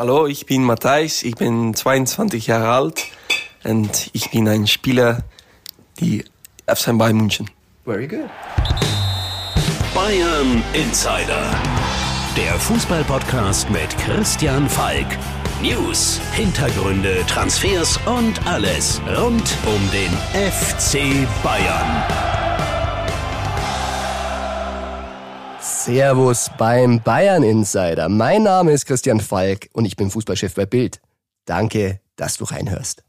Hallo, ich bin Matthijs, ich bin 22 Jahre alt und ich bin ein Spieler, die FC Bayern München. Very good. Bayern Insider. Der Fußballpodcast mit Christian Falk. News, Hintergründe, Transfers und alles rund um den FC Bayern. Servus beim Bayern Insider. Mein Name ist Christian Falk und ich bin Fußballchef bei Bild. Danke, dass du reinhörst.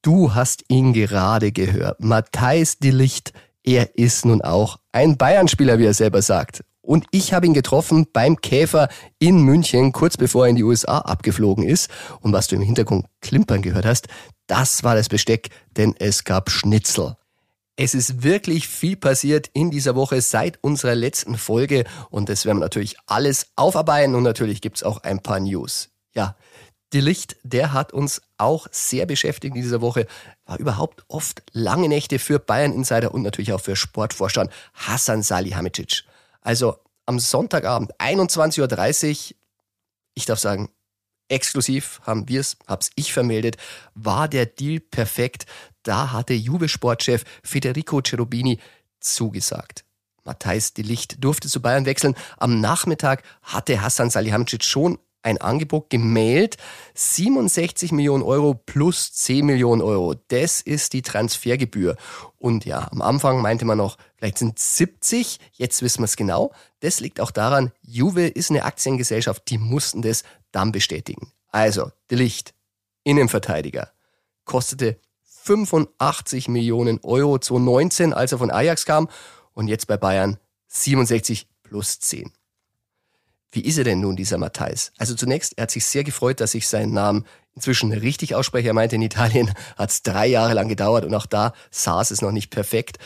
Du hast ihn gerade gehört. Matthijs de Licht, er ist nun auch ein Bayern-Spieler, wie er selber sagt. Und ich habe ihn getroffen beim Käfer in München, kurz bevor er in die USA abgeflogen ist. Und was du im Hintergrund klimpern gehört hast, das war das Besteck, denn es gab Schnitzel. Es ist wirklich viel passiert in dieser Woche seit unserer letzten Folge und das werden wir natürlich alles aufarbeiten und natürlich gibt's auch ein paar News. Ja, die Licht, der hat uns auch sehr beschäftigt in dieser Woche. War überhaupt oft lange Nächte für Bayern Insider und natürlich auch für Sportvorstand Hassan Salihamidzic. Also am Sonntagabend 21.30 Uhr, ich darf sagen, exklusiv haben wir es, hab's ich vermeldet, war der Deal perfekt. Da hatte Juve-Sportchef Federico Cherubini zugesagt. Matthijs de Licht durfte zu Bayern wechseln. Am Nachmittag hatte Hassan Salihamidzic schon ein Angebot gemeldet. 67 Millionen Euro plus 10 Millionen Euro. Das ist die Transfergebühr. Und ja, am Anfang meinte man noch, vielleicht sind 70. Jetzt wissen wir es genau. Das liegt auch daran, Juve ist eine Aktiengesellschaft, die mussten das dann bestätigen. Also, De Licht, Innenverteidiger, kostete 85 Millionen Euro 2019, als er von Ajax kam. Und jetzt bei Bayern 67 plus 10. Wie ist er denn nun, dieser Matthijs? Also zunächst, er hat sich sehr gefreut, dass ich seinen Namen inzwischen richtig ausspreche. Er meinte, in Italien hat es drei Jahre lang gedauert und auch da saß es noch nicht perfekt.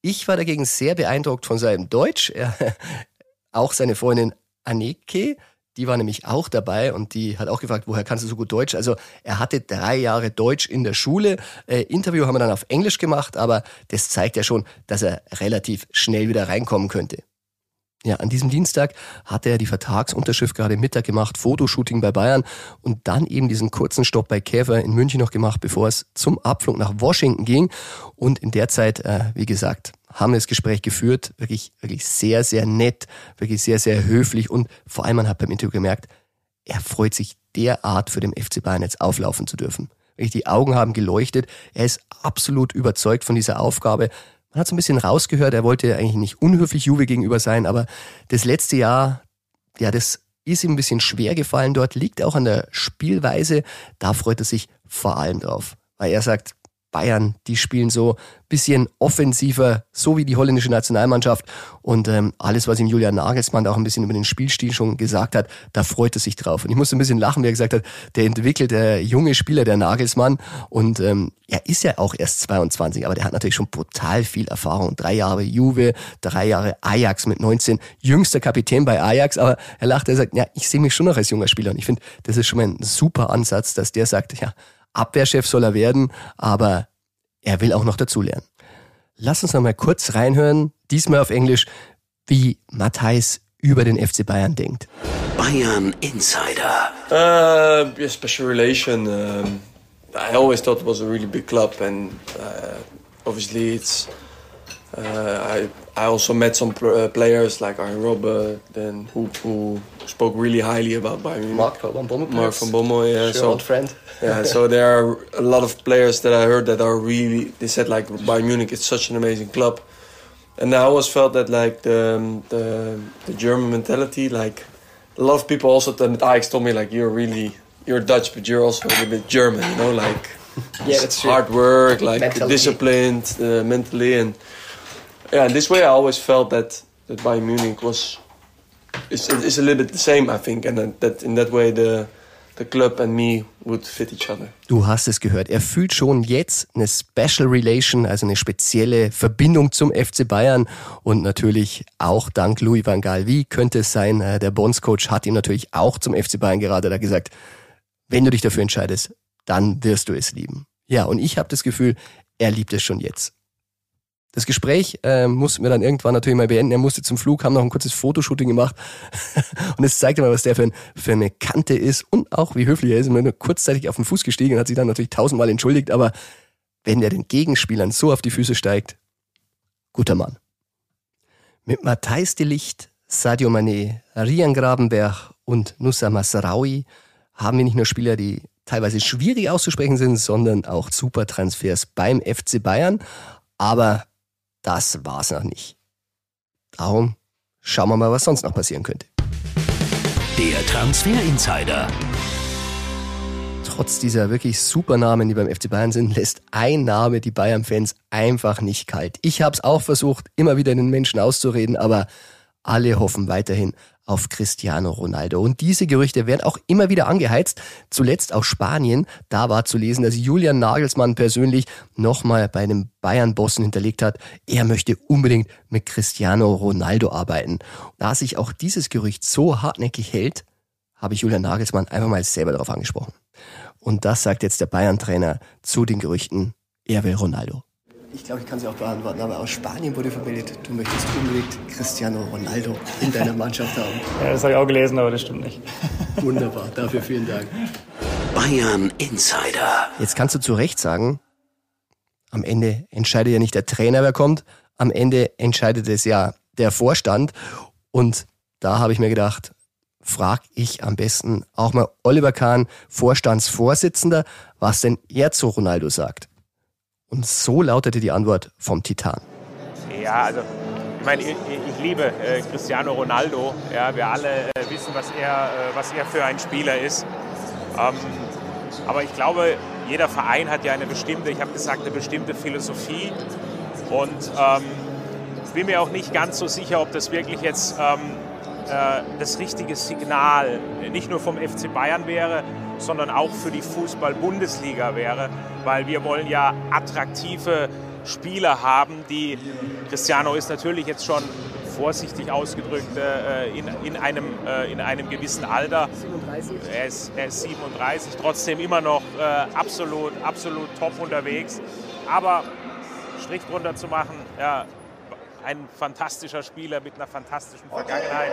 Ich war dagegen sehr beeindruckt von seinem Deutsch. Er, auch seine Freundin Anneke, die war nämlich auch dabei und die hat auch gefragt, woher kannst du so gut Deutsch? Also er hatte drei Jahre Deutsch in der Schule. Äh, Interview haben wir dann auf Englisch gemacht, aber das zeigt ja schon, dass er relativ schnell wieder reinkommen könnte. Ja, an diesem Dienstag hat er die Vertragsunterschrift gerade Mittag gemacht, Fotoshooting bei Bayern und dann eben diesen kurzen Stopp bei Käfer in München noch gemacht, bevor es zum Abflug nach Washington ging. Und in der Zeit, äh, wie gesagt, haben wir das Gespräch geführt, wirklich, wirklich sehr, sehr nett, wirklich sehr, sehr höflich und vor allem man hat beim Interview gemerkt, er freut sich derart für den FC Bayern jetzt auflaufen zu dürfen. Wirklich, die Augen haben geleuchtet, er ist absolut überzeugt von dieser Aufgabe, man hat so ein bisschen rausgehört, er wollte eigentlich nicht unhöflich Juve gegenüber sein, aber das letzte Jahr, ja, das ist ihm ein bisschen schwer gefallen dort, liegt auch an der Spielweise. Da freut er sich vor allem drauf, weil er sagt, Bayern, die spielen so bisschen offensiver, so wie die holländische Nationalmannschaft. Und ähm, alles, was ihm Julian Nagelsmann auch ein bisschen über den Spielstil schon gesagt hat, da freut er sich drauf. Und ich muss ein bisschen lachen, wie er gesagt hat, der entwickelt, der junge Spieler, der Nagelsmann. Und ähm, er ist ja auch erst 22, aber der hat natürlich schon brutal viel Erfahrung. Drei Jahre Juve, drei Jahre Ajax mit 19, jüngster Kapitän bei Ajax. Aber er lacht, er sagt, ja, ich sehe mich schon noch als junger Spieler. Und ich finde, das ist schon mal ein super Ansatz, dass der sagt, ja, Abwehrchef soll er werden, aber er will auch noch dazulernen. Lass uns noch mal kurz reinhören, diesmal auf Englisch, wie Matthijs über den FC Bayern denkt. Bayern Insider. Uh, yeah, special relation. Um, I always thought it was a really big club, and uh, obviously it's. Uh, I I also met some uh, players like Arjen Robben, then who who spoke really highly about Bayern Munich. Mark van Bommel. Mark van Bommel, yeah. Sure, so old friend. yeah, so there are a lot of players that I heard that are really. They said like Bayern Munich is such an amazing club, and I always felt that like the the the German mentality, like a lot of people also at Ajax told me like you're really you're Dutch, but you're also a little bit German, you know, like Yeah, that's true. hard work, like disciplined uh, mentally, and yeah, in this way I always felt that that Bayern Munich was is is a little bit the same, I think, and that, in that way the the club and me would fit each other. Du hast es gehört. Er fühlt schon jetzt eine Special Relation, also eine spezielle Verbindung zum FC Bayern und natürlich auch dank Louis van Gaal. Wie könnte es sein? Äh, Der Bondscoach hat ihm natürlich auch zum FC Bayern gerade da gesagt, wenn du dich dafür entscheidest, dann wirst du es lieben. Ja, und ich habe das Gefühl, er liebt es schon jetzt. Das Gespräch äh, mussten wir dann irgendwann natürlich mal beenden. Er musste zum Flug, haben noch ein kurzes Fotoshooting gemacht. und es zeigte mal, was der für, ein, für eine Kante ist und auch wie höflich er ist. Und nur kurzzeitig auf den Fuß gestiegen und hat sich dann natürlich tausendmal entschuldigt. Aber wenn der den Gegenspielern so auf die Füße steigt, guter Mann. Mit Matthijs de Licht, Sadio Mané, Rian Grabenberg und Nusa Masraoui haben wir nicht nur Spieler, die teilweise schwierig auszusprechen sind, sondern auch super Transfers beim FC Bayern. Aber das war's noch nicht. Darum schauen wir mal, was sonst noch passieren könnte. Der Transfer Insider. Trotz dieser wirklich super Namen, die beim FC Bayern sind, lässt ein Name die Bayern-Fans einfach nicht kalt. Ich habe es auch versucht, immer wieder den Menschen auszureden, aber alle hoffen weiterhin auf Cristiano Ronaldo. Und diese Gerüchte werden auch immer wieder angeheizt. Zuletzt aus Spanien. Da war zu lesen, dass Julian Nagelsmann persönlich nochmal bei einem Bayern-Bossen hinterlegt hat, er möchte unbedingt mit Cristiano Ronaldo arbeiten. Da sich auch dieses Gerücht so hartnäckig hält, habe ich Julian Nagelsmann einfach mal selber darauf angesprochen. Und das sagt jetzt der Bayern-Trainer zu den Gerüchten, er will Ronaldo. Ich glaube, ich kann sie auch beantworten, aber aus Spanien wurde vermeldet, du möchtest unbedingt Cristiano Ronaldo in deiner Mannschaft haben. Ja, das habe ich auch gelesen, aber das stimmt nicht. Wunderbar, dafür vielen Dank. Bayern Insider. Jetzt kannst du zu Recht sagen, am Ende entscheidet ja nicht der Trainer, wer kommt, am Ende entscheidet es ja der Vorstand. Und da habe ich mir gedacht, frag ich am besten auch mal Oliver Kahn, Vorstandsvorsitzender, was denn er zu Ronaldo sagt. Und so lautete die Antwort vom Titan. Ja, also ich meine, ich, ich liebe äh, Cristiano Ronaldo. Ja, wir alle äh, wissen, was er, äh, was er für ein Spieler ist. Ähm, aber ich glaube, jeder Verein hat ja eine bestimmte, ich habe gesagt, eine bestimmte Philosophie. Und ähm, ich bin mir auch nicht ganz so sicher, ob das wirklich jetzt ähm, äh, das richtige Signal nicht nur vom FC Bayern wäre, sondern auch für die Fußball-Bundesliga wäre, weil wir wollen ja attraktive Spieler haben, die Cristiano ist natürlich jetzt schon vorsichtig ausgedrückt äh, in, in, einem, äh, in einem gewissen Alter. 37. Er ist, er ist 37, trotzdem immer noch äh, absolut, absolut top unterwegs. Aber Strich drunter zu machen, ja, ein fantastischer Spieler mit einer fantastischen Vergangenheit.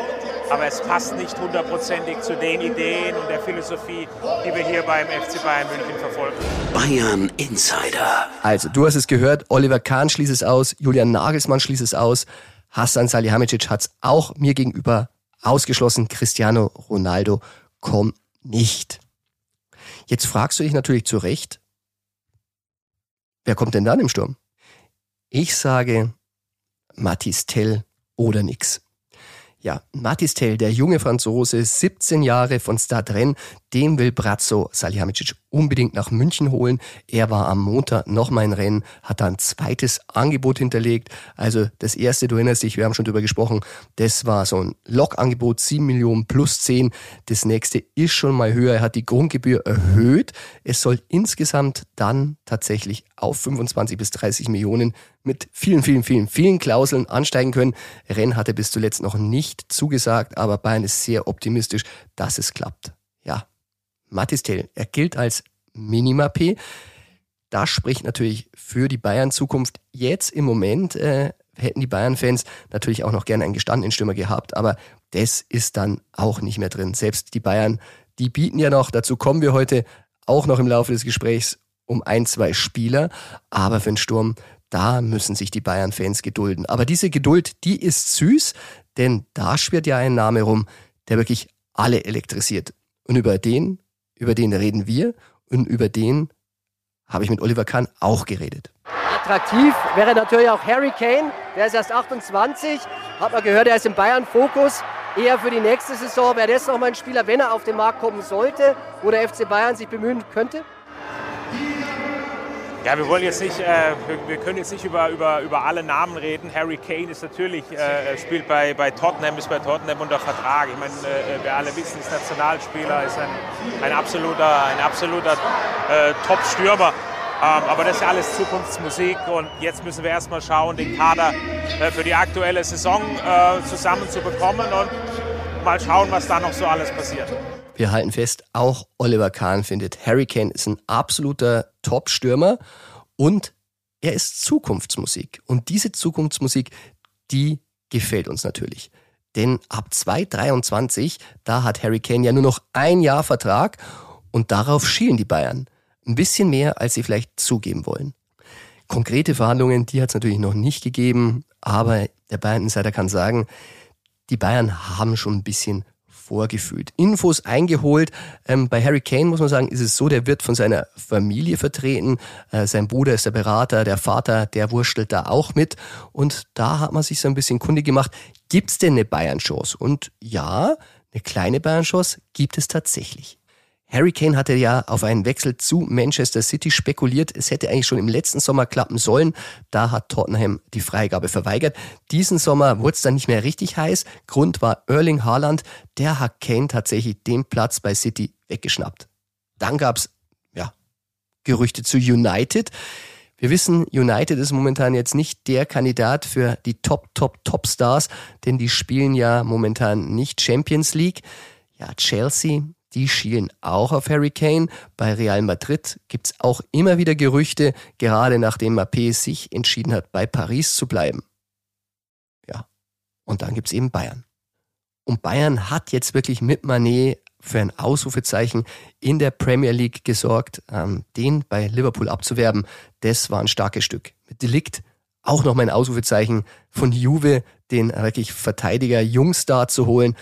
Aber es passt nicht hundertprozentig zu den Ideen und der Philosophie, die wir hier beim FC Bayern München verfolgen. Bayern Insider. Also, du hast es gehört, Oliver Kahn schließt es aus, Julian Nagelsmann schließt es aus, Hassan Salihamidzic hat es auch mir gegenüber ausgeschlossen, Cristiano Ronaldo kommt nicht. Jetzt fragst du dich natürlich zu Recht, wer kommt denn dann im Sturm? Ich sage, Mathis Tell oder nix. Ja, Mathis Tell, der junge Franzose, 17 Jahre von Stade Rennes, dem will Brazzo Salihamidzic unbedingt nach München holen. Er war am Montag noch mal in Rennen, hat da ein zweites Angebot hinterlegt. Also das erste, du erinnerst dich, wir haben schon drüber gesprochen, das war so ein Lokangebot, 7 Millionen plus 10. Das nächste ist schon mal höher. Er hat die Grundgebühr erhöht. Es soll insgesamt dann tatsächlich auf 25 bis 30 Millionen mit vielen, vielen, vielen, vielen Klauseln ansteigen können. Rennes hatte bis zuletzt noch nicht zugesagt, aber Bayern ist sehr optimistisch, dass es klappt. Ja, Mathis Tell, er gilt als Minima P. Das spricht natürlich für die Bayern-Zukunft. Jetzt im Moment äh, hätten die Bayern-Fans natürlich auch noch gerne einen gestandenen Stürmer gehabt, aber das ist dann auch nicht mehr drin. Selbst die Bayern, die bieten ja noch, dazu kommen wir heute auch noch im Laufe des Gesprächs um ein, zwei Spieler, aber für den Sturm, da müssen sich die Bayern-Fans gedulden. Aber diese Geduld, die ist süß, denn da schwirrt ja ein Name rum, der wirklich alle elektrisiert. Und über den über den reden wir und über den habe ich mit Oliver Kahn auch geredet. Attraktiv wäre natürlich auch Harry Kane, der ist erst 28, hat man gehört, er ist im Bayern-Fokus. Eher für die nächste Saison wäre das nochmal ein Spieler, wenn er auf den Markt kommen sollte, wo der FC Bayern sich bemühen könnte? Ja, wir wollen jetzt nicht, äh, wir, können jetzt nicht über, über, über alle Namen reden. Harry Kane ist natürlich, äh, spielt bei, bei Tottenham, ist bei Tottenham unter Vertrag. Ich meine, äh, wir alle wissen, ist Nationalspieler, ist ein, ein absoluter, ein absoluter äh, Top-Stürmer. Ähm, aber das ist ja alles Zukunftsmusik und jetzt müssen wir erstmal schauen, den Kader äh, für die aktuelle Saison äh, zusammenzubekommen und mal schauen, was da noch so alles passiert. Wir halten fest, auch Oliver Kahn findet, Harry Kane ist ein absoluter Top-Stürmer und Er ist Zukunftsmusik. Und diese Zukunftsmusik, die gefällt uns natürlich. Denn ab 2023, da hat Harry Kane ja nur noch ein Jahr Vertrag und darauf schielen die Bayern. Ein bisschen mehr, als sie vielleicht zugeben wollen. Konkrete Verhandlungen, die hat es natürlich noch nicht gegeben, aber der Bayern Insider kann sagen, die Bayern haben schon ein bisschen vorgefühlt. Infos eingeholt. Ähm, bei Harry Kane muss man sagen, ist es so, der wird von seiner Familie vertreten. Äh, sein Bruder ist der Berater, der Vater, der wurstelt da auch mit. Und da hat man sich so ein bisschen kundig gemacht, gibt es denn eine Bayern-Chance? Und ja, eine kleine Bayern-Chance gibt es tatsächlich. Harry Kane hatte ja auf einen Wechsel zu Manchester City spekuliert. Es hätte eigentlich schon im letzten Sommer klappen sollen. Da hat Tottenham die Freigabe verweigert. Diesen Sommer wurde es dann nicht mehr richtig heiß. Grund war Erling Haaland. Der hat Kane tatsächlich den Platz bei City weggeschnappt. Dann gab's ja, Gerüchte zu United. Wir wissen, United ist momentan jetzt nicht der Kandidat für die Top, Top, Top Stars, denn die spielen ja momentan nicht Champions League. Ja, Chelsea, die schielen auch auf Harry Kane. Bei Real Madrid gibt's auch immer wieder Gerüchte, gerade nachdem Mappé sich entschieden hat, bei Paris zu bleiben. Ja, und dann gibt's eben Bayern. Und Bayern hat jetzt wirklich mit Manet für ein Ausrufezeichen in der Premier League gesorgt. Ähm, den bei Liverpool abzuwerben, das war ein starkes Stück. Mit Delikt auch noch mein Ausrufezeichen von Juve, den wirklich Verteidiger Jungstar zu holen,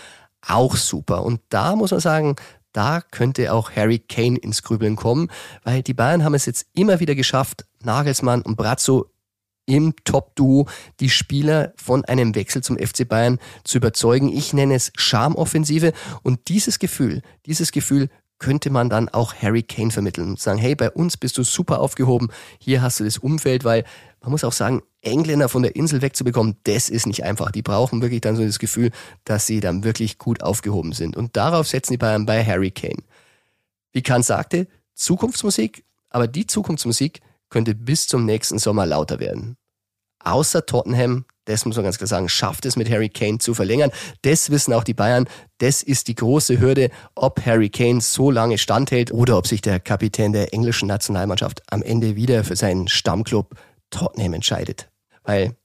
auch super. Und da muss man sagen, da könnte auch Harry Kane ins Grübeln kommen, weil die Bayern haben es jetzt immer wieder geschafft, Nagelsmann und Brazzo im Top-Duo die Spieler von einem Wechsel zum FC Bayern zu überzeugen. Ich nenne es Charmoffensive und dieses Gefühl, dieses Gefühl könnte man dann auch Harry Kane vermitteln und sagen, hey, bei uns bist du super aufgehoben, hier hast du das Umfeld, weil man muss auch sagen, Engländer von der Insel wegzubekommen, das ist nicht einfach. Die brauchen wirklich dann so das Gefühl, dass sie dann wirklich gut aufgehoben sind. Und darauf setzen die Bayern bei Harry Kane. Wie Kahn sagte, Zukunftsmusik, aber die Zukunftsmusik könnte bis zum nächsten Sommer lauter werden. Außer Tottenham, das muss man ganz klar sagen, schafft es mit Harry Kane zu verlängern. Das wissen auch die Bayern. Das ist die große Hürde, ob Harry Kane so lange standhält oder ob sich der Kapitän der englischen Nationalmannschaft am Ende wieder für seinen Stammclub Tottenham entscheidet. Weil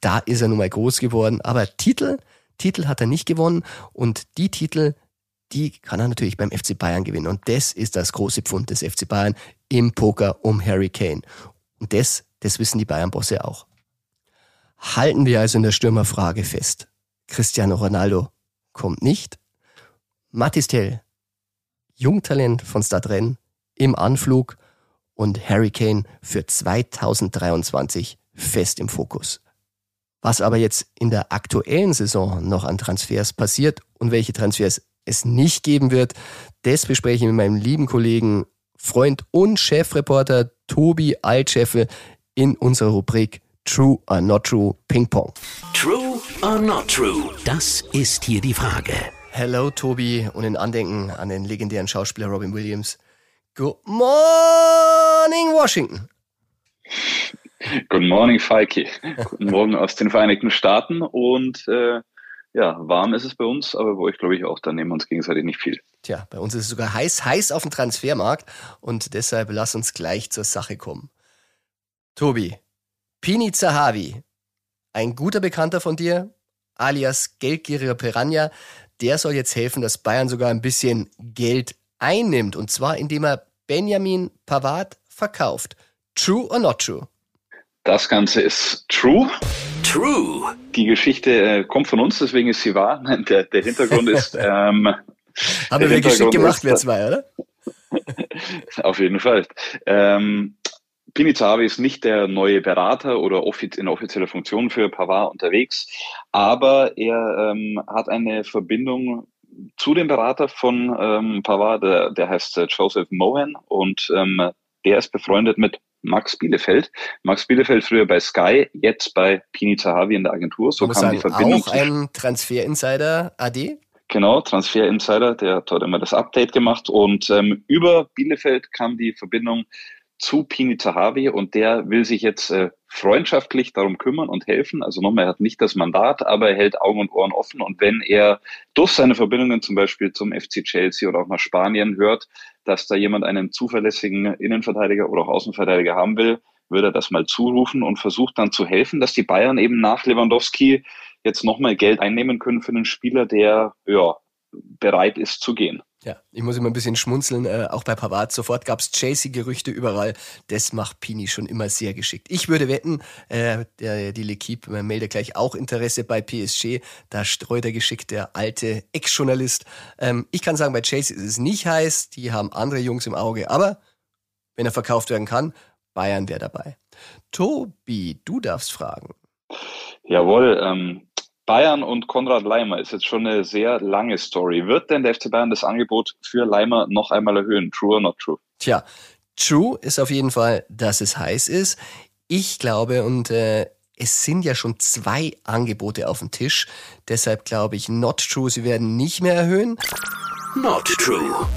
da ist er nun mal groß geworden. Aber Titel, Titel hat er nicht gewonnen. Und die Titel, die kann er natürlich beim FC Bayern gewinnen. Und das ist das große Pfund des FC Bayern im Poker um Harry Kane. Und das, das wissen die Bayern-Bosse auch. Halten wir also in der Stürmerfrage fest. Cristiano Ronaldo kommt nicht. Matistel, Jungtalent von Stadren, im Anflug und Harry Kane für 2023 fest im Fokus. Was aber jetzt in der aktuellen Saison noch an Transfers passiert und welche Transfers es nicht geben wird, das bespreche ich mit meinem lieben Kollegen, Freund und Chefreporter Tobi Altscheffel in unserer Rubrik True or Not True Ping Pong. True or Not True? Das ist hier die Frage. Hello Tobi und in Andenken an den legendären Schauspieler Robin Williams Good morning, Washington. Good morning, Falki. Guten Morgen aus den Vereinigten Staaten und äh, ja, warm ist es bei uns, aber wo ich glaube ich auch, da nehmen wir uns gegenseitig nicht viel. Tja, bei uns ist es sogar heiß, heiß auf dem Transfermarkt und deshalb lass uns gleich zur Sache kommen. Tobi, Pini Zahavi, ein guter Bekannter von dir, alias geldgieriger Piranha, der soll jetzt helfen, dass Bayern sogar ein bisschen Geld einnimmt. Und zwar, indem er Benjamin Pavard verkauft. True or not true? Das Ganze ist true. True. Die Geschichte äh, kommt von uns, deswegen ist sie wahr. Der, der Hintergrund ist. Ähm, Haben wir geschickt gemacht, wir zwei, oder? Auf jeden Fall. Ähm, Pini Zahavi ist nicht der neue Berater oder in offizieller Funktion für Pavard unterwegs, aber er ähm, hat eine Verbindung zu dem Berater von ähm, Pavard, der, der heißt äh, Joseph Mohan und ähm, der ist befreundet mit Max Bielefeld. Max Bielefeld früher bei Sky, jetzt bei Pini Zahavi in der Agentur. So kam die Verbindung. Auch ein Transfer-Insider AD? Genau, Transfer Insider, der hat dort immer das Update gemacht und ähm, über Bielefeld kam die Verbindung zu Pini Zahavi und der will sich jetzt äh, freundschaftlich darum kümmern und helfen. Also nochmal, er hat nicht das Mandat, aber er hält Augen und Ohren offen und wenn er durch seine Verbindungen zum Beispiel zum FC Chelsea oder auch nach Spanien hört, dass da jemand einen zuverlässigen Innenverteidiger oder auch Außenverteidiger haben will, würde er das mal zurufen und versucht dann zu helfen, dass die Bayern eben nach Lewandowski jetzt nochmal Geld einnehmen können für einen Spieler, der ja bereit ist zu gehen. Ja, ich muss immer ein bisschen schmunzeln. Äh, auch bei Pavard sofort gab es Chasey-Gerüchte überall. Das macht Pini schon immer sehr geschickt. Ich würde wetten, äh, der, die L'Equipe meldet gleich auch Interesse bei PSG. Da streut er geschickt der alte Ex-Journalist. Ähm, ich kann sagen, bei Chasey ist es nicht heiß. Die haben andere Jungs im Auge. Aber wenn er verkauft werden kann, Bayern wäre dabei. Tobi, du darfst fragen. Jawohl, ähm, Bayern und Konrad Leimer ist jetzt schon eine sehr lange Story. Wird denn der FC Bayern das Angebot für Leimer noch einmal erhöhen? True or not true? Tja, true ist auf jeden Fall, dass es heiß ist. Ich glaube, und äh, es sind ja schon zwei Angebote auf dem Tisch. Deshalb glaube ich, not true, sie werden nicht mehr erhöhen. Not true.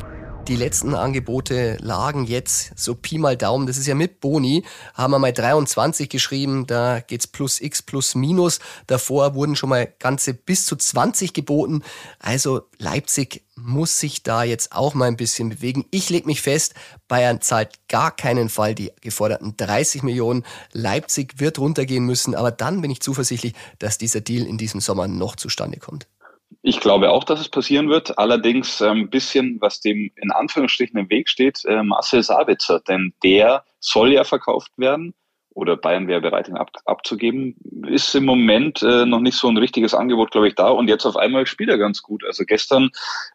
Die letzten Angebote lagen jetzt so Pi mal Daumen, das ist ja mit Boni, haben wir mal 23 geschrieben, da geht's plus x plus minus. Davor wurden schon mal ganze bis zu 20 geboten. Also Leipzig muss sich da jetzt auch mal ein bisschen bewegen. Ich leg mich fest, Bayern zahlt gar keinen Fall die geforderten 30 Millionen. Leipzig wird runtergehen müssen, aber dann bin ich zuversichtlich, dass dieser Deal in diesem Sommer noch zustande kommt. Ich glaube auch, dass es passieren wird. Allerdings ein ähm, bisschen, was dem in Anführungsstrichen im Weg steht, äh, Marcel Sabitzer. Denn der soll ja verkauft werden oder Bayern wäre bereit, ihn ab, abzugeben, ist im Moment äh, noch nicht so ein richtiges Angebot, glaube ich, da. Und jetzt auf einmal spielt er ganz gut. Also gestern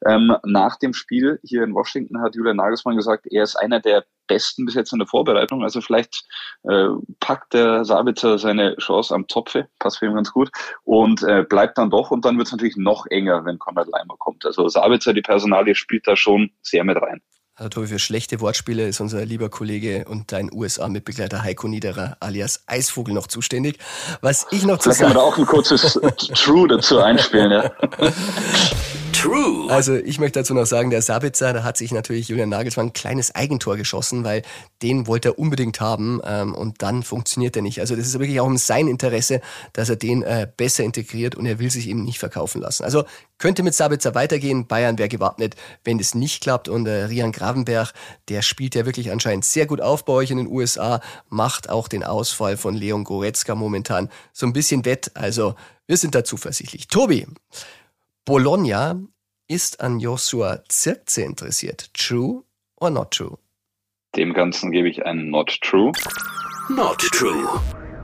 ähm, nach dem Spiel hier in Washington hat Julian Nagelsmann gesagt, er ist einer der besten bis jetzt in der Vorbereitung. Also vielleicht äh, packt der Sabitzer seine Chance am Topfe, passt für ihn ganz gut, und äh, bleibt dann doch. Und dann wird es natürlich noch enger, wenn Konrad Leimer kommt. Also Sabitzer, die Personalie, spielt da schon sehr mit rein. Also Tobi, für schlechte Wortspiele ist unser lieber Kollege und dein USA-Mitbegleiter Heiko Niederer alias Eisvogel noch zuständig. Was ich noch zu sagen... Vielleicht können wir da auch ein kurzes True dazu einspielen, ja. True. Also ich möchte dazu noch sagen, der Sabitzer, da hat sich natürlich Julian Nagelsmann ein kleines Eigentor geschossen, weil den wollte er unbedingt haben ähm, und dann funktioniert er nicht. Also das ist wirklich auch um sein Interesse, dass er den äh, besser integriert und er will sich eben nicht verkaufen lassen. Also könnte mit Sabitzer weitergehen, Bayern wäre gewappnet, wenn es nicht klappt und äh, Rian Gravenberg, der spielt ja wirklich anscheinend sehr gut auf bei euch in den USA, macht auch den Ausfall von Leon Goretzka momentan so ein bisschen wett, also wir sind da zuversichtlich. Tobi, Bologna ist an Joshua Zirkze interessiert. True or not true? Dem Ganzen gebe ich ein Not True. Not True.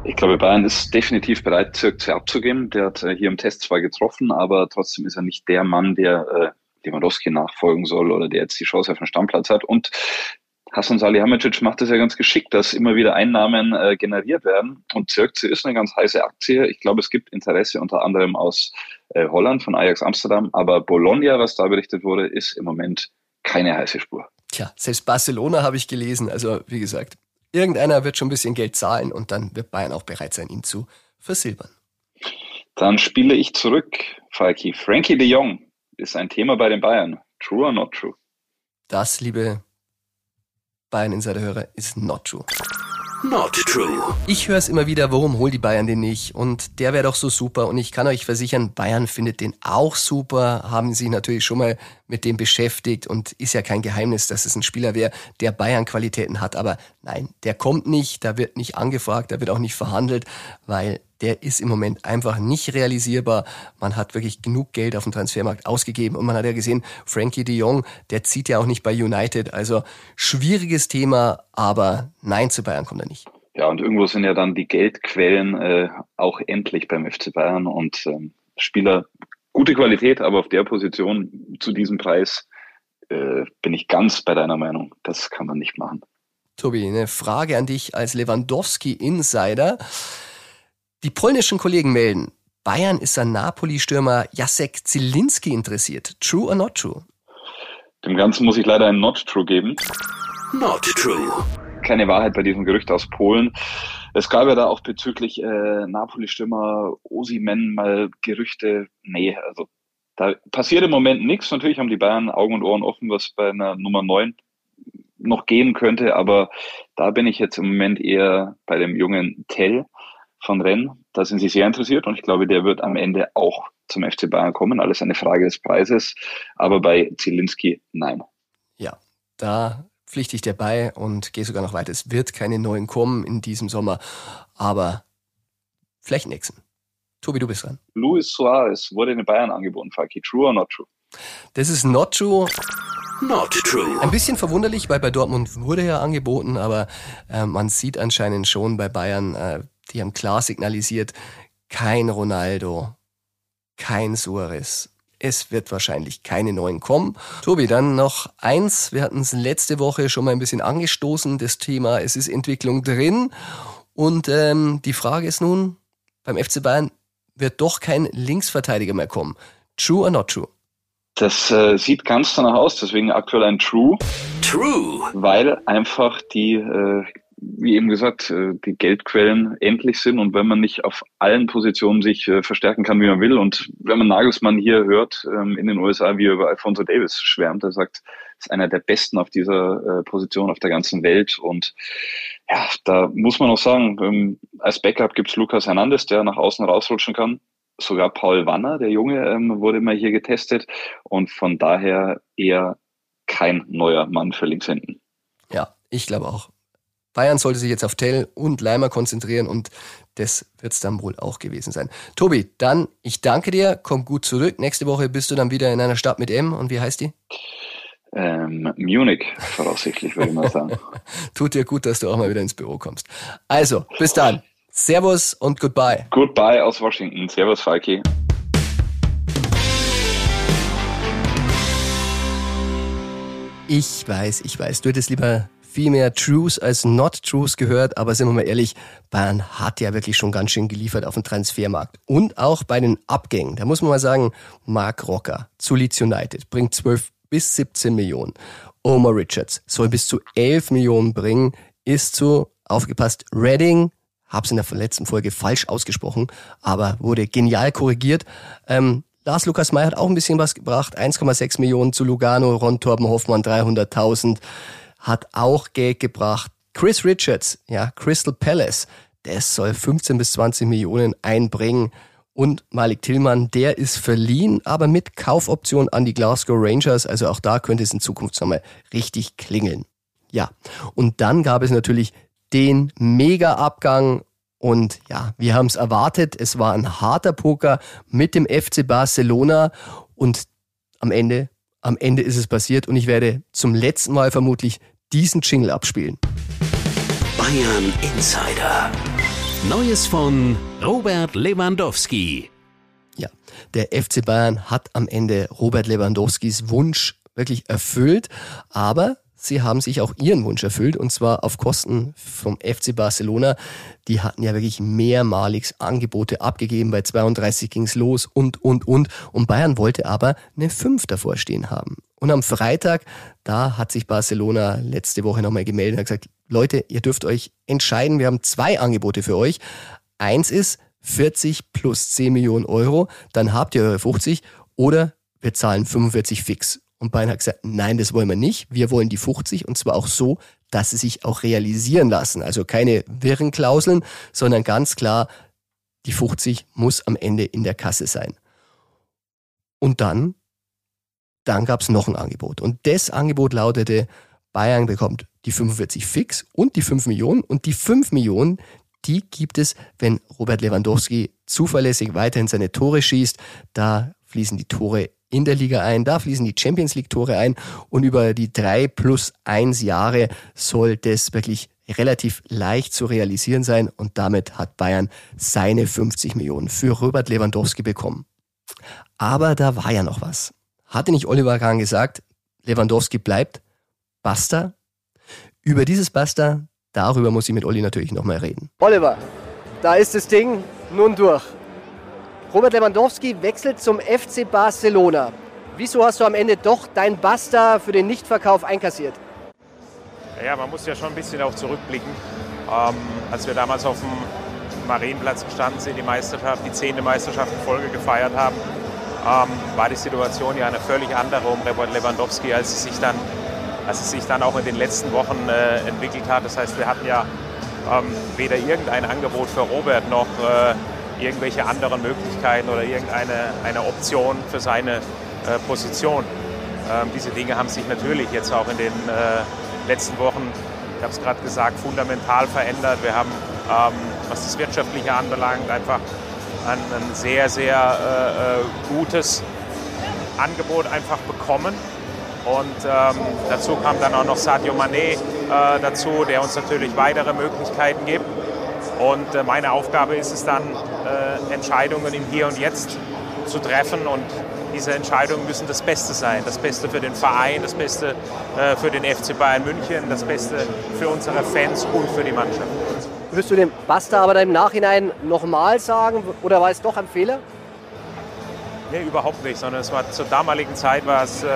Ich glaube, Bayern ist definitiv bereit, Zirkze abzugeben. Der hat äh, hier im Test zwar getroffen, aber trotzdem ist er nicht der Mann, der äh, Lewandowski nachfolgen soll oder der jetzt die Chance auf einen Stammplatz hat. Und Hassan Salihamidzic macht das ja ganz geschickt, dass immer wieder Einnahmen äh, generiert werden. Und Zirkze ist eine ganz heiße Aktie. Ich glaube, es gibt Interesse unter anderem aus äh, Holland, von Ajax Amsterdam. Aber Bologna, was da berichtet wurde, ist im Moment keine heiße Spur. Tja, selbst Barcelona habe ich gelesen. Also, wie gesagt, irgendeiner wird schon ein bisschen Geld zahlen und dann wird Bayern auch bereit sein, ihn zu versilbern. Dann spiele ich zurück, Falki. Frankie de Jong ist ein Thema bei den Bayern. True or not true? Das, liebe Bayern Insider-Hörer, ist not true. Not true. Ich höre es immer wieder, warum holt die Bayern den nicht? Und der wäre doch so super. Und ich kann euch versichern, Bayern findet den auch super, haben sich natürlich schon mal mit dem beschäftigt und ist ja kein Geheimnis, dass es ein Spieler wäre, der Bayern-Qualitäten hat. Aber nein, der kommt nicht, da wird nicht angefragt, da wird auch nicht verhandelt, weil der ist im Moment einfach nicht realisierbar. Man hat wirklich genug Geld auf dem Transfermarkt ausgegeben und man hat ja gesehen, Frankie de Jong, der zieht ja auch nicht bei United. Also schwieriges Thema, aber nein, zu Bayern kommt er nicht. Ja, und irgendwo sind ja dann die Geldquellen äh, auch endlich beim FC Bayern und ähm, Spieler gute Qualität, aber auf der Position zu diesem Preis äh, bin ich ganz bei deiner Meinung. Das kann man nicht machen. Tobi, eine Frage an dich als Lewandowski-Insider. Die polnischen Kollegen melden, Bayern ist an Napoli-Stürmer Jacek Zielinski interessiert. True or not true? Dem Ganzen muss ich leider ein Not True geben. Not True. Keine Wahrheit bei diesem Gerücht aus Polen. Es gab ja da auch bezüglich äh, Napoli-Stürmer Osimen mal Gerüchte. Nee, also da passiert im Moment nichts. Natürlich haben die Bayern Augen und Ohren offen, was bei einer Nummer 9 noch gehen könnte, aber da bin ich jetzt im Moment eher bei dem jungen Tell von Rennes. Da sind sie sehr interessiert und ich glaube, der wird am Ende auch zum FC Bayern kommen. Alles eine Frage des Preises. Aber bei Zielinski nein. Ja, da pflichtig dabei und gehe sogar noch weiter. Es wird keine neuen kommen in diesem Sommer, aber vielleicht nächsten. Tobi, du bist dran. Luis Suarez wurde in Bayern angeboten, Faki. True or not true? Das ist not true. Not true. Ein bisschen verwunderlich, weil bei Dortmund wurde ja angeboten, aber äh, man sieht anscheinend schon bei Bayern, äh, die haben klar signalisiert, kein Ronaldo, kein Suarez. Es wird wahrscheinlich keine neuen kommen. Tobi, dann noch eins. Wir hatten es letzte Woche schon mal ein bisschen angestoßen, das Thema. Es ist Entwicklung drin. Und ähm, die Frage ist nun, beim FC Bayern wird doch kein Linksverteidiger mehr kommen. True or not true? Das äh, sieht ganz danach aus, deswegen aktuell ein True. True. Weil einfach die, äh, wie eben gesagt, äh, die Geldquellen endlich sind und wenn man nicht auf allen Positionen sich äh, verstärken kann, wie man will und wenn man Nagelsmann hier hört ähm, in den USA, wie er über Alfonso Davis schwärmt, er sagt, ist einer der besten auf dieser äh, Position auf der ganzen Welt und ja, da muss man auch sagen, ähm, als Backup gibt's Lukas Hernandez, der nach außen rausrutschen kann sogar Paul Wanner, der Junge, ähm, wurde mal hier getestet und von daher eher kein neuer Mann für links hinten. Ja, ich glaube auch. Bayern sollte sich jetzt auf Tell und Leimer konzentrieren und das wird es dann wohl auch gewesen sein. Tobi, dann ich danke dir, komm gut zurück. Nächste Woche bist du dann wieder in einer Stadt mit M und wie heißt die? Ähm, Munich, voraussichtlich, würde ich mal sagen. Tut dir gut, dass du auch mal wieder ins Büro kommst. Also, bis dann. Servus und goodbye. Goodbye aus Washington. Servus, Falki. Ich weiß, ich weiß. Du hättest lieber viel mehr Truths als Not Truths gehört, aber sind wir mal ehrlich, Bayern hat ja wirklich schon ganz schön geliefert auf dem Transfermarkt. Und auch bei den Abgängen. Da muss man mal sagen, Mark Rocker zu Leeds United bringt 12 bis 17 Millionen. Omar Richards soll bis zu 11 Millionen bringen, ist zu, aufgepasst, Reading, hab's in der letzten Folge falsch ausgesprochen, aber wurde genial korrigiert. Ähm, Lars Lukas May hat auch ein bisschen was gebracht. 1,6 Millionen zu Lugano, Ron Torben Hoffmann 300.000 hat auch Geld gebracht. Chris Richards, ja, Crystal Palace, der soll 15 bis 20 Millionen einbringen. Und Malik Tillmann, der ist verliehen, aber mit Kaufoption an die Glasgow Rangers. Also auch da könnte es in Zukunft nochmal richtig klingeln. Ja, und dann gab es natürlich den Mega-Abgang und ja, wir haben es erwartet. Es war ein harter Poker mit dem FC Barcelona und am Ende, am Ende ist es passiert und ich werde zum letzten Mal vermutlich diesen Jingle abspielen. Bayern Insider. Neues von Robert Lewandowski. Ja, der FC Bayern hat am Ende Robert Lewandowskis Wunsch wirklich erfüllt, aber sie haben sich auch ihren Wunsch erfüllt und zwar auf Kosten vom FC Barcelona. Die hatten ja wirklich mehrmalig Angebote abgegeben, bei 32 ging's los und, und, und. Und Bayern wollte aber eine 5 davor stehen haben. Und am Freitag, da hat sich Barcelona letzte Woche nochmal gemeldet und hat gesagt, Leute, ihr dürft euch entscheiden, wir haben zwei Angebote für euch. Eins ist 40 plus 10 Millionen Euro, dann habt ihr eure 50 oder wir zahlen 45 fix. Und Bayern hat gesagt, nein, das wollen wir nicht. Wir wollen die 50 und zwar auch so, dass sie sich auch realisieren lassen. Also keine wirren Klauseln, sondern ganz klar, die 50 muss am Ende in der Kasse sein. Und dann, dann gab es noch ein Angebot. Und das Angebot lautete, Bayern bekommt die 45 fix und die 5 Millionen. Und die 5 Millionen, die gibt es, wenn Robert Lewandowski zuverlässig weiterhin seine Tore schießt. Da fließen die Tore in der Liga ein. Da fließen die Champions League Tore ein und über die drei plus eins Jahre soll das wirklich relativ leicht zu realisieren sein und damit hat Bayern seine 50 Millionen für Robert Lewandowski bekommen. Aber da war ja noch was. Hatte nicht Oliver Kahn gesagt, Lewandowski bleibt? Basta? Über dieses Basta, darüber muss ich mit Olli natürlich nochmal reden. Oliver, da ist das Ding nun durch. Robert Lewandowski wechselt zum FC Barcelona. Wieso hast du am Ende doch dein Basta für den Nichtverkauf einkassiert? Ja, man muss ja schon ein bisschen auch zurückblicken. Ähm, als wir damals auf dem Marienplatz gestanden sind, die Meisterschaft, die zehnte Meisterschaft in Folge gefeiert haben, ähm, war die Situation ja eine völlig andere um Robert Lewandowski, als es sich dann, als es sich dann auch in den letzten Wochen äh, entwickelt hat. Das heißt, wir hatten ja ähm, weder irgendein Angebot für Robert noch äh, irgendwelche anderen Möglichkeiten oder irgendeine eine Option für seine äh, Position. Ähm, diese Dinge haben sich natürlich jetzt auch in den, äh, letzten Wochen, ich habe es gerade gesagt, fundamental verändert. Wir haben, ähm, was das Wirtschaftliche anbelangt, einfach ein, ein sehr, sehr äh, äh gutes Angebot einfach bekommen. Und ähm, dazu kam dann auch noch Sadio Mané äh, dazu, der uns natürlich weitere Möglichkeiten gibt. Und äh, meine Aufgabe ist es dann, äh, Entscheidungen im Hier und Jetzt zu treffen. Und diese Entscheidungen müssen das Beste sein. Das Beste für den Verein, das Beste äh, für den FC Bayern München, das Beste für unsere Fans und für die Mannschaft. Würdest du dem Basta aber dann im Nachhinein nochmal sagen oder war es doch ein Fehler? Nee, überhaupt nicht, sondern es war zur damaligen Zeit war es äh,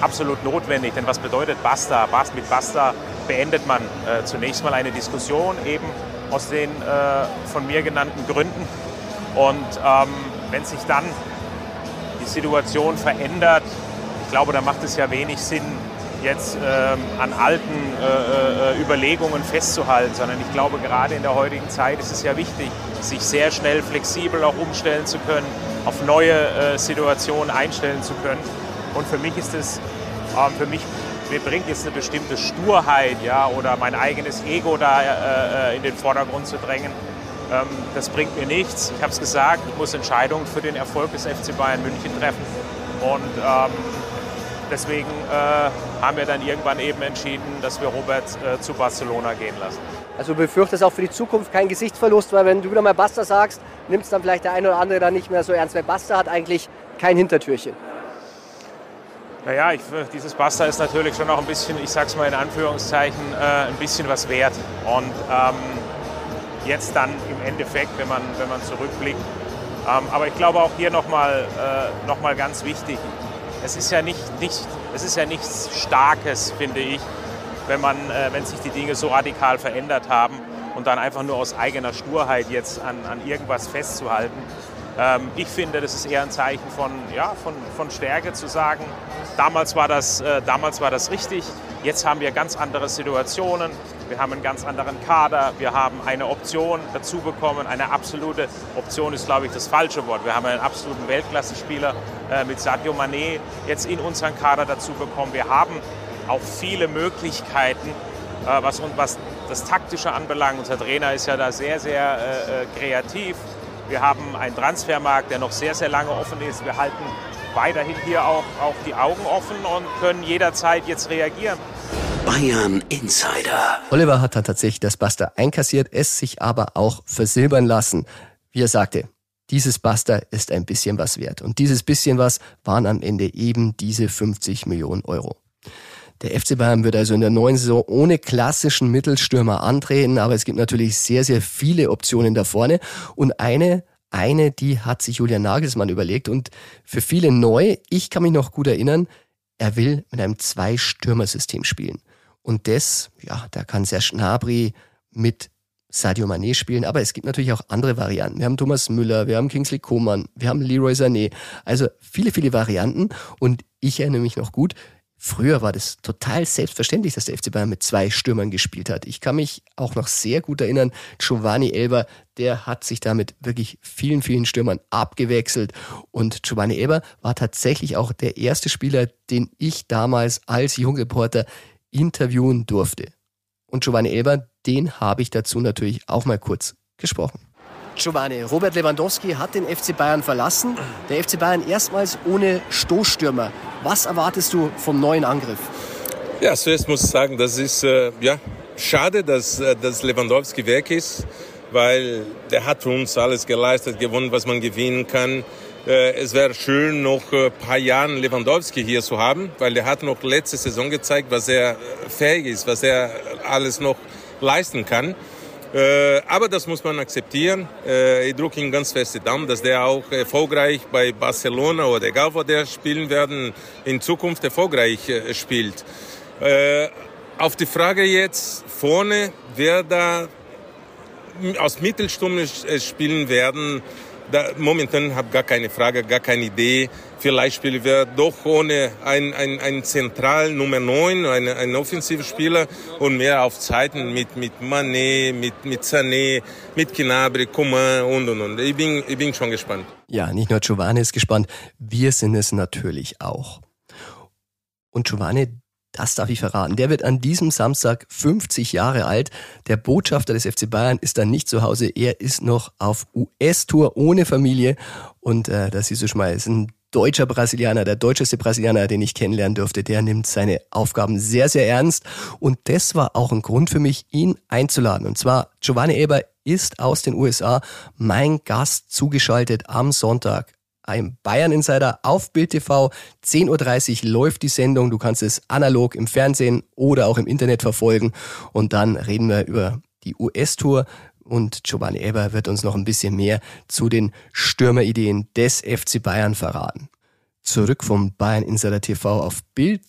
absolut notwendig. Denn was bedeutet Basta? Mit Basta beendet man äh, zunächst mal eine Diskussion, eben aus den äh, von mir genannten Gründen. Und ähm, wenn sich dann die Situation verändert, ich glaube, da macht es ja wenig Sinn, jetzt ähm, an alten äh, äh, Überlegungen festzuhalten, sondern ich glaube, gerade in der heutigen Zeit ist es ja wichtig, sich sehr schnell flexibel auch umstellen zu können, auf neue äh, Situationen einstellen zu können. Und für mich ist es, ähm, für mich mir bringt jetzt eine bestimmte Sturheit ja, oder mein eigenes Ego da äh, äh, in den Vordergrund zu drängen. Ähm, das bringt mir nichts. Ich habe es gesagt, ich muss Entscheidungen für den Erfolg des FC Bayern München treffen. Und ähm, deswegen äh, haben wir dann irgendwann eben entschieden, dass wir Robert äh, zu Barcelona gehen lassen. Also befürchtest auch für die Zukunft keinen Gesichtsverlust, weil wenn du wieder mal Basta sagst, nimmst dann vielleicht der eine oder andere dann nicht mehr so ernst, weil Basta hat eigentlich kein Hintertürchen. Naja, ich, dieses Basta ist natürlich schon noch ein bisschen, ich sag's mal in Anführungszeichen, äh, ein bisschen was wert. Und ähm, jetzt dann im Endeffekt, wenn man, wenn man zurückblickt. Ähm, aber ich glaube auch hier nochmal äh, noch mal ganz wichtig, es ist ja, nicht, nicht, es ist ja nichts Starkes, finde ich, wenn, man, äh, wenn sich die Dinge so radikal verändert haben und dann einfach nur aus eigener Sturheit jetzt an, an irgendwas festzuhalten. Ähm, ich finde, das ist eher ein Zeichen von, ja, von, von Stärke zu sagen, damals war, das, äh, damals war das richtig, jetzt haben wir ganz andere Situationen, wir haben einen ganz anderen Kader, wir haben eine Option dazu bekommen, eine absolute Option ist, glaube ich, das falsche Wort. Wir haben einen absoluten Weltklasse-Spieler äh, mit Sadio Mané jetzt in unseren Kader dazu bekommen. Wir haben auch viele Möglichkeiten, äh, was, das Taktische anbelangt. Unser Trainer ist ja da sehr, sehr äh kreativ. Wir haben einen Transfermarkt, der noch sehr, sehr lange offen ist. Wir halten weiterhin hier auch, auch die Augen offen und können jederzeit jetzt reagieren. Bayern Insider. Oliver hat dann tatsächlich das Buster einkassiert, es sich aber auch versilbern lassen. Wie er sagte, dieses Buster ist ein bisschen was wert. Und dieses bisschen was waren am Ende eben diese 50 Millionen Euro. Der FC Bayern wird also in der neuen Saison ohne klassischen Mittelstürmer antreten, aber es gibt natürlich sehr, sehr viele Optionen da vorne. Und eine, eine, die hat sich Julian Nagelsmann überlegt und für viele neu. Ich kann mich noch gut erinnern, er will mit einem Zwei-Stürmer-System spielen. Und das, ja, da kann Serge Gnabry mit Sadio Mané spielen, aber es gibt natürlich auch andere Varianten. Wir haben Thomas Müller, wir haben Kingsley Coman, wir haben Leroy Sané. Also viele, viele Varianten und ich erinnere mich noch gut, Früher war das total selbstverständlich, dass der FC Bayern mit zwei Stürmern gespielt hat. Ich kann mich auch noch sehr gut erinnern, Giovanni Elber, der hat sich damit wirklich vielen, vielen Stürmern abgewechselt. Und Giovanni Elber war tatsächlich auch der erste Spieler, den ich damals als Jungreporter interviewen durfte. Und Giovanni Elber, den habe ich dazu natürlich auch mal kurz gesprochen. Giovanni, Robert Lewandowski hat den FC Bayern verlassen. Der FC Bayern erstmals ohne Stoßstürmer. Was erwartest du vom neuen Angriff? Ja, zuerst muss ich sagen, das ist äh, ja, schade, dass, äh, dass Lewandowski weg ist, weil der hat für uns alles geleistet, gewonnen, was man gewinnen kann. Äh, es wäre schön, noch ein paar Jahre Lewandowski hier zu haben, weil der hat noch letzte Saison gezeigt, was er fähig ist, was er alles noch leisten kann. Äh, aber das muss man akzeptieren. Äh, ich drücke ihn ganz fest die Daumen, dass der auch erfolgreich bei Barcelona oder egal wo der spielen werden, in Zukunft erfolgreich äh, spielt. Äh, auf die Frage jetzt vorne, wer da aus Mittelstunde äh, spielen werden, da, momentan habe gar keine Frage, gar keine Idee. Vielleicht spielen wir doch ohne einen ein Zentral Nummer 9, einen, einen Offensivspieler und mehr auf Zeiten mit, mit Mané, mit, mit Sané, mit Gnabry, Coman und, und, und. Ich bin, ich bin schon gespannt. Ja, nicht nur Giovanni ist gespannt, wir sind es natürlich auch. Und Giovanni, Das darf ich verraten. Der wird an diesem Samstag 50 Jahre alt. Der Botschafter des FC Bayern ist dann nicht zu Hause. Er ist noch auf US-Tour ohne Familie. Und äh, das siehst du schon mal, ist ein deutscher Brasilianer, der deutscheste Brasilianer, den ich kennenlernen durfte, der nimmt seine Aufgaben sehr, sehr ernst. Und das war auch ein Grund für mich, ihn einzuladen. Und zwar, Giovanni Eber ist aus den USA mein Gast zugeschaltet am Sonntag. Ein Bayern Insider auf Bild TV. 10.30 Uhr läuft die Sendung. Du kannst es analog im Fernsehen oder auch im Internet verfolgen. Und dann reden wir über die US-Tour, und Giovanni Eber wird uns noch ein bisschen mehr zu den Stürmerideen des FC Bayern verraten. Zurück vom Bayern Insider TV auf Bild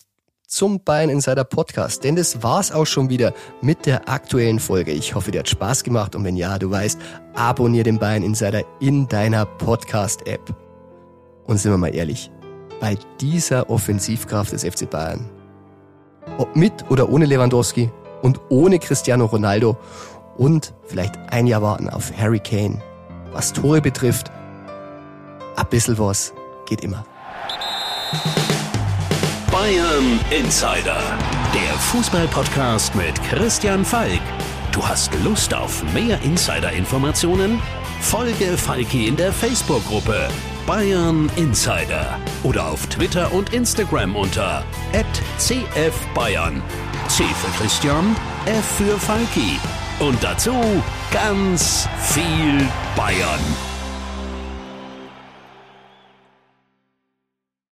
zum Bayern Insider Podcast, denn das war's auch schon wieder mit der aktuellen Folge. Ich hoffe, dir hat Spaß gemacht und wenn ja, du weißt, abonniere den Bayern Insider in deiner Podcast-App. Und sind wir mal ehrlich, bei dieser Offensivkraft des FC Bayern, ob mit oder ohne Lewandowski und ohne Cristiano Ronaldo und vielleicht ein Jahr warten auf Harry Kane. Was Tore betrifft, ein bisschen was geht immer. Bayern Insider, der Fußballpodcast mit Christian Falk. Du hast Lust auf mehr Insider-Informationen? Folge Falki in der Facebook-Gruppe Bayern Insider oder auf Twitter und Instagram unter @cfbayern. C für Christian, F für Falki. Und dazu ganz viel Bayern.